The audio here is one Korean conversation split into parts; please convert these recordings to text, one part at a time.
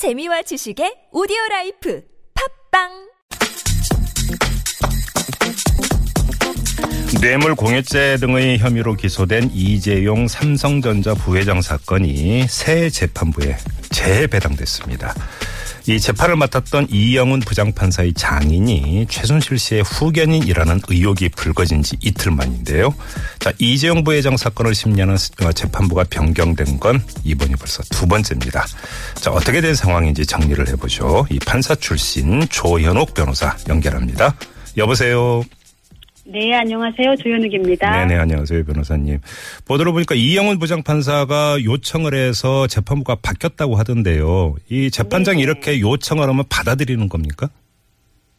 재미와 지식의 오디오 라이프 팟빵 뇌물 공여죄 등의 혐의로 기소된 이재용 삼성전자 부회장 사건이 새 재판부에 재배당됐습니다. 이 재판을 맡았던 이영훈 부장판사의 장인이 최순실 씨의 후견인이라는 의혹이 불거진 지 이틀 만인데요. 자, 이재용 부회장 사건을 심리하는 재판부가 변경된 건 이번이 벌써 두 번째입니다. 자, 어떻게 된 상황인지 정리를 해보죠. 이 판사 출신 조현옥 변호사 연결합니다. 여보세요. 네, 안녕하세요. 조현욱입니다. 네네, 안녕하세요, 변호사님. 보도를 보니까 이영훈 부장판사가 요청을 해서 재판부가 바뀌었다고 하던데요. 이 재판장이 네. 이렇게 요청을 하면 받아들이는 겁니까?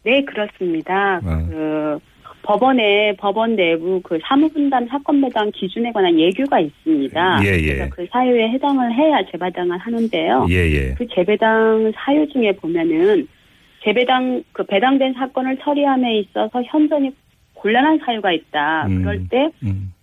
네, 그렇습니다. 아. 그 법원에 법원 내부 그 사무분담 사건 배당 기준에 관한 예규가 있습니다. 예, 예. 그래서 그 사유에 해당을 해야 재배당을 하는데요. 예, 예. 그 재배당 사유 중에 보면은 재배당 그 배당된 사건을 처리함에 있어서 현저히 곤란한 사유가 있다. 음. 그럴 때 음.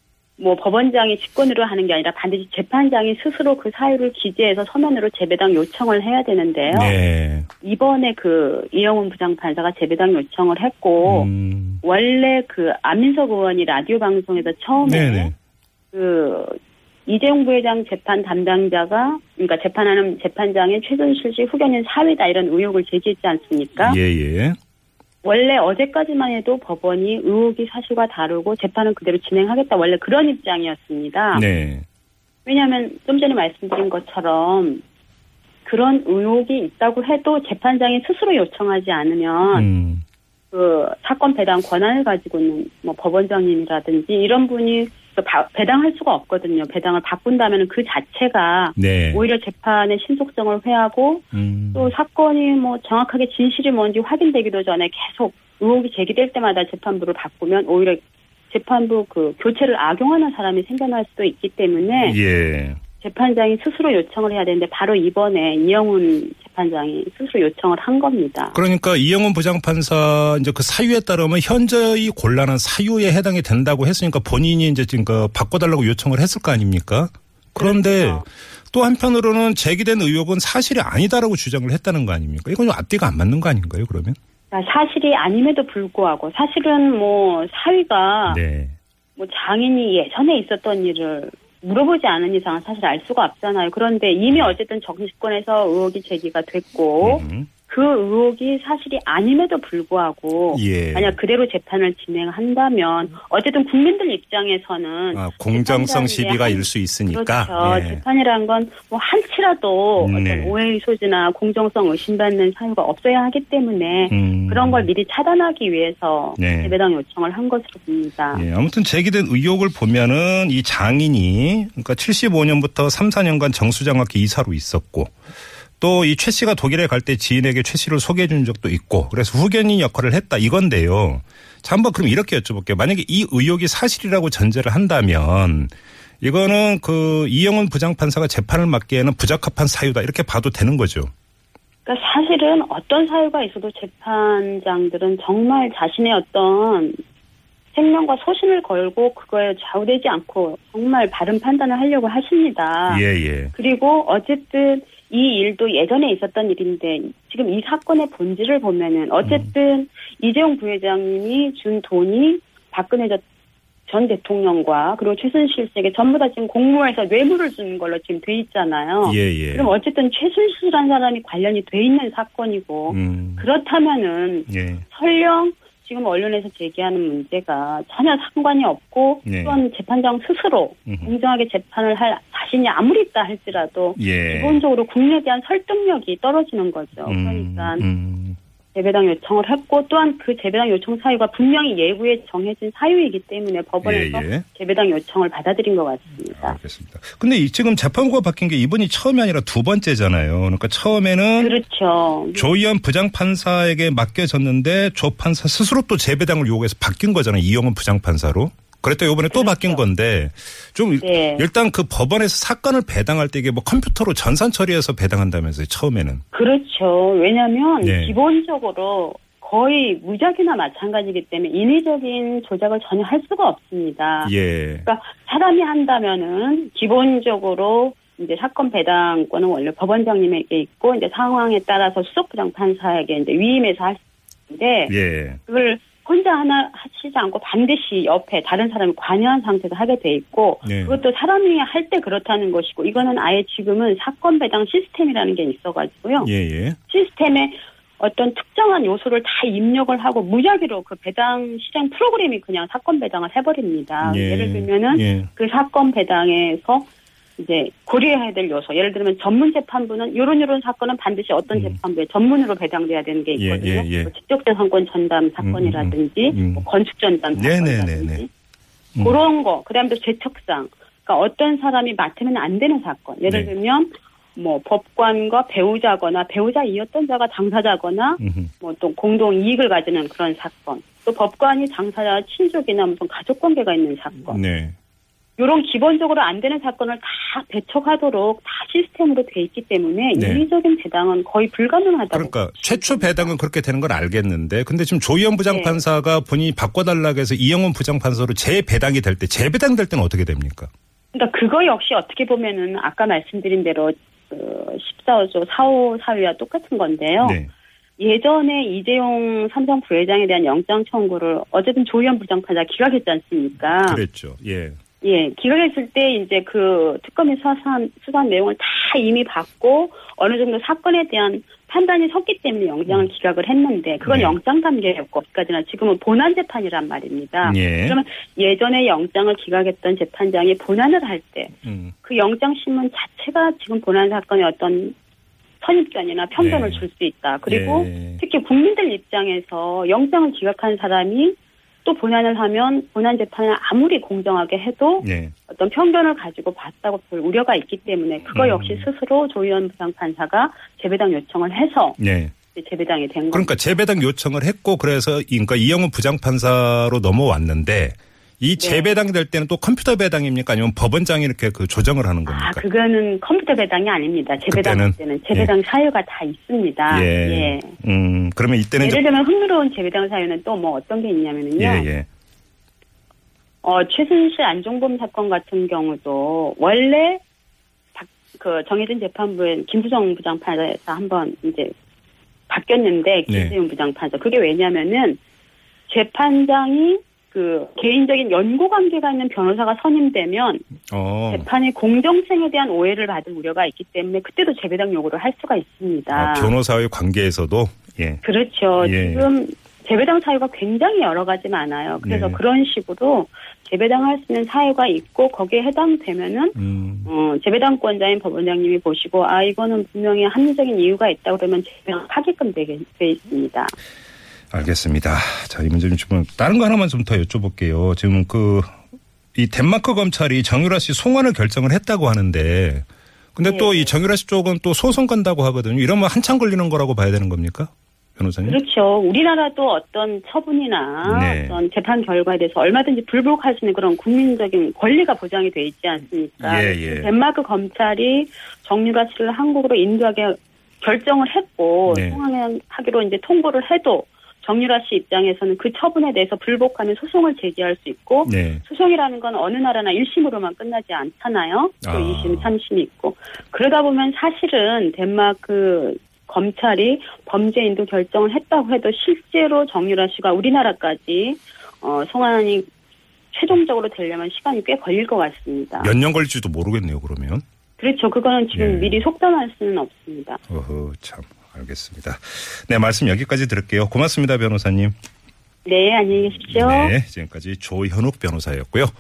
뭐 법원장이 직권으로 하는 게 아니라 반드시 재판장이 스스로 그 사유를 기재해서 서면으로 재배당 요청을 해야 되는데요. 네. 이번에 그 이영훈 부장판사가 재배당 요청을 했고 음. 원래 그 안민석 의원이 라디오 방송에서 처음에 네네. 그 이재용 부회장 재판 담당자가 그러니까 재판하는 재판장의 최순실 씨 후견인 사위다 이런 의혹을 제기했지 않습니까? 예, 예. 원래 어제까지만 해도 법원이 의혹이 사실과 다르고 재판은 그대로 진행하겠다 원래 그런 입장이었습니다. 네. 왜냐하면 좀 전에 말씀드린 것처럼 그런 의혹이 있다고 해도 재판장이 스스로 요청하지 않으면 음. 그 사건 배당 권한을 가지고 있는 뭐 법원장님이라든지 이런 분이 배당할 수가 없거든요. 배당을 바꾼다면 그 자체가 네. 오히려 재판의 신속성을 회하고 음. 또 사건이 뭐 정확하게 진실이 뭔지 확인되기도 전에 계속 의혹이 제기될 때마다 재판부를 바꾸면 오히려 재판부 그 교체를 악용하는 사람이 생겨날 수도 있기 때문에 예. 재판장이 스스로 요청을 해야 되는데 바로 이번에 이영훈 재판장이 스스로 요청을 한 겁니다. 그러니까 이영훈 부장판사 이제 그 사유에 따르면 현저히 곤란한 사유에 해당이 된다고 했으니까 본인이 이제 지금 그 바꿔달라고 요청을 했을 거 아닙니까? 그런데 그렇죠. 또 한편으로는 제기된 의혹은 사실이 아니다라고 주장을 했다는 거 아닙니까? 이건 좀 앞뒤가 안 맞는 거 아닌가요? 그러면? 그러니까 사실이 아님에도 불구하고 사실은 뭐 사위가 네. 뭐 장인이 예전에 있었던 일을 물어보지 않은 이상은 사실 알 수가 없잖아요. 그런데 이미 어쨌든 정치권에서 의혹이 제기가 됐고 음. 그 의혹이 사실이 아님에도 불구하고 예. 만약 그대로 재판을 진행한다면 어쨌든 국민들 입장에서는 아, 공정성 시비가 한- 일수 있으니까. 그렇죠. 예. 재판이란 건 뭐 한치라도 네. 어떤 오해의 소지나 공정성 의심받는 사유가 없어야 하기 때문에 음. 그런 걸 미리 차단하기 위해서 네. 재배당 요청을 한 것으로 봅니다. 예, 아무튼 제기된 의혹을 보면은 이 장인이 그러니까 75년부터 3, 4년간 정수장학회 이사로 있었고 또 이 최 씨가 독일에 갈 때 지인에게 최 씨를 소개해 준 적도 있고 그래서 후견인 역할을 했다 이건데요. 자, 한번 그럼 이렇게 여쭤볼게요. 만약에 이 의혹이 사실이라고 전제를 한다면 이거는 그 이영훈 부장판사가 재판을 맡기에는 부적합한 사유다 이렇게 봐도 되는 거죠. 그러니까 사실은 어떤 사유가 있어도 재판장들은 정말 자신의 어떤 생명과 소신을 걸고 그거에 좌우되지 않고 정말 바른 판단을 하려고 하십니다. 예, 예. 그리고 어쨌든 이 일도 예전에 있었던 일인데 지금 이 사건의 본질을 보면은 어쨌든 이재용 부회장님이 준 돈이 박근혜 전- 전 대통령과 그리고 최순실 씨에게 전부 다 지금 공모해서 뇌물을 주는 걸로 지금 돼 있잖아요. 예, 예. 그럼 어쨌든 최순실이라는 사람이 관련이 돼 있는 사건이고 음. 그렇다면은 예. 설령 지금 언론에서 제기하는 문제가 전혀 상관이 없고 네. 또한 재판장 스스로 음흠. 공정하게 재판을 할 자신이 아무리 있다 할지라도 예. 기본적으로 국민에 대한 설득력이 떨어지는 거죠. 음, 그러니까 음. 재배당 요청을 했고 또한 그 재배당 요청 사유가 분명히 예고에 정해진 사유이기 때문에 법원에서 예, 예. 재배당 요청을 받아들인 것 같습니다. 알겠습니다. 근데 이 지금 재판부가 바뀐 게 이번이 처음이 아니라 두 번째잖아요. 그러니까 처음에는 그렇죠. 조희연 부장판사에게 맡겨졌는데 조 판사 스스로 또 재배당을 요구해서 바뀐 거잖아요. 이영훈 부장판사로. 그랬다 이번에 또 그렇죠. 바뀐 건데 좀 네. 일단 그 법원에서 사건을 배당할 때 이게 뭐 컴퓨터로 전산 처리해서 배당한다면서요. 처음에는. 그렇죠. 왜냐하면 네. 기본적으로 거의 무작위나 마찬가지이기 때문에 인위적인 조작을 전혀 할 수가 없습니다. 예. 그러니까 사람이 한다면은 기본적으로 이제 사건 배당권은 원래 법원장님에게 있고 이제 상황에 따라서 수석부장 판사에게 이제 위임해서 할 수 있는데 예. 그걸 혼자 하나 하시지 않고 반드시 옆에 다른 사람이 관여한 상태에서 하게 돼 있고 네. 그것도 사람이 할 때 그렇다는 것이고 이거는 아예 지금은 사건 배당 시스템이라는 게 있어가지고요. 예, 예. 시스템에 어떤 특정한 요소를 다 입력을 하고 무작위로 그 배당 실행 프로그램이 그냥 사건 배당을 해버립니다. 예. 예를 들면은 예. 그 사건 배당에서 이제 고려해야 될 요소. 예를 들면 전문 재판부는 요런 요런 사건은 반드시 어떤 음. 재판부에 전문으로 배당돼야 되는 게 예, 있거든요. 예, 예. 뭐 직접재산권 전담 사건이라든지 음, 음. 뭐 건축 전담 네네네네. 사건이라든지 음. 그런 거. 그다음에 또 죄척상. 그러니까 어떤 사람이 맡으면 안 되는 사건. 예를 네. 들면 뭐 법관과 배우자거나 배우자 이었던 자가 당사자거나. 뭐 또 공동 이익을 가지는 그런 사건. 또 법관이 당사자 친족이나 무슨 가족 관계가 있는 사건. 네. 이런 기본적으로 안 되는 사건을 다 배척하도록 다 시스템으로 돼 있기 때문에 네. 인위적인 배당은 거의 불가능하다고. 그러니까 최초 배당은 그렇게 되는 건 알겠는데 근데 지금 조희연 네. 부장판사가 본인이 바꿔달라고 해서 이영훈 부장판사로 재배당이 될 때 재배당 될 때는 어떻게 됩니까? 그러니까 그거 역시 어떻게 보면은 아까 말씀드린 대로 그 14호조 4호 사유와 똑같은 건데요. 네. 예전에 이재용 삼성 부회장에 대한 영장 청구를 어쨌든 조희연 부장판사 기각했지 않습니까? 그랬죠. 예. 예, 기각했을 때 이제 그 특검이 수사한, 수사한 내용을 다 이미 받고 어느 정도 사건에 대한 판단이 섰기 때문에 영장을 기각을 했는데 그건 음. 네. 영장 단계였고 까지나 지금은 본안 재판이란 말입니다. 예. 그러면 예전에 영장을 기각했던 재판장이 본안을 할 때그 음. 영장 신문 자체가 지금 본안 사건의 어떤 선입견이나 편견을 네. 줄수 있다. 그리고 예. 특히 국민들 입장에서 영장을 기각한 사람이 또 본안을 하면 본안 재판을 아무리 공정하게 해도 네. 어떤 편견을 가지고 봤다고 볼 우려가 있기 때문에 그거 음. 역시 스스로 조희연 부장판사가 재배당 요청을 해서 네. 재배당이 된 그러니까 재배당 요청을 했고 그래서 이- 그러니까 이영훈 부장판사로 넘어왔는데 이 네. 재배당이 될 때는 또 컴퓨터 배당입니까 아니면 법원장이 이렇게 그 조정을 하는 아, 겁니까? 그거는 컴퓨터 배당이 아닙니다. 재배당 때는 재배당 사유가 다 있습니다. 예. 음, 그러면 이때는 예를 들면 흥미로운 재배당 사유는 또 뭐 어떤 게 있냐면은요. 예, 예. 어, 최순실 안종범 사건 같은 경우도 원래 박- 그 정해진 재판부에 김수정 부장판사에서 한번 이제 바뀌었는데 네. 김세윤 부장판사 그게 왜냐면은 재판장이 그 개인적인 연고 관계가 있는 변호사가 선임되면 어. 재판의 공정성에 대한 오해를 받을 우려가 있기 때문에 그때도 재배당 요구를 할 수가 있습니다. 아, 변호사의 관계에서도 예. 그렇죠. 예. 지금 재배당 사유가 굉장히 여러 가지 많아요. 그래서 네. 그런 식으로 재배당할 수 있는 사유가 있고 거기에 해당되면은 음. 어, 재배당권자인 법원장님이 보시고 아 이거는 분명히 합리적인 이유가 있다 그러면 재배당 하게끔 되게 돼 있습니다. 알겠습니다. 자, 이 문제 좀 다른 거 하나만 좀 더 여쭤볼게요. 지금 그 이 덴마크 검찰이 정유라 씨 송환을 결정을 했다고 하는데 근데 또 네. 이 정유라 씨 쪽은 또 소송 간다고 하거든요. 이러면 한참 걸리는 거라고 봐야 되는 겁니까? 변호사님? 그렇죠. 우리나라도 어떤 처분이나 네. 어떤 재판 결과에 대해서 얼마든지 불복할 수 있는 그런 국민적인 권리가 보장이 돼 있지 않습니까? 예, 예. 덴마크 검찰이 정유라 씨를 한국으로 인도하게 결정을 했고 네. 송환하기로 이제 통보를 해도 정유라 씨 입장에서는 그 처분에 대해서 불복하면 소송을 제기할 수 있고 네. 소송이라는 건 어느 나라나 1심으로만 끝나지 않잖아요. 또 아. 2심, 3심이 있고. 그러다 보면 사실은 덴마크 검찰이 범죄 인도 결정을 했다고 해도 실제로 정유라 씨가 우리나라까지 어, 송환이 최종적으로 되려면 시간이 꽤 걸릴 것 같습니다. 몇 년 걸릴지도 모르겠네요, 그러면. 그렇죠. 그거는 지금 예. 미리 속단할 수는 없습니다. 어허, 참. 알겠습니다. 네, 말씀 여기까지 들을게요. 고맙습니다, 변호사님. 네, 안녕히 계십시오. 네, 지금까지 조현욱 변호사였고요.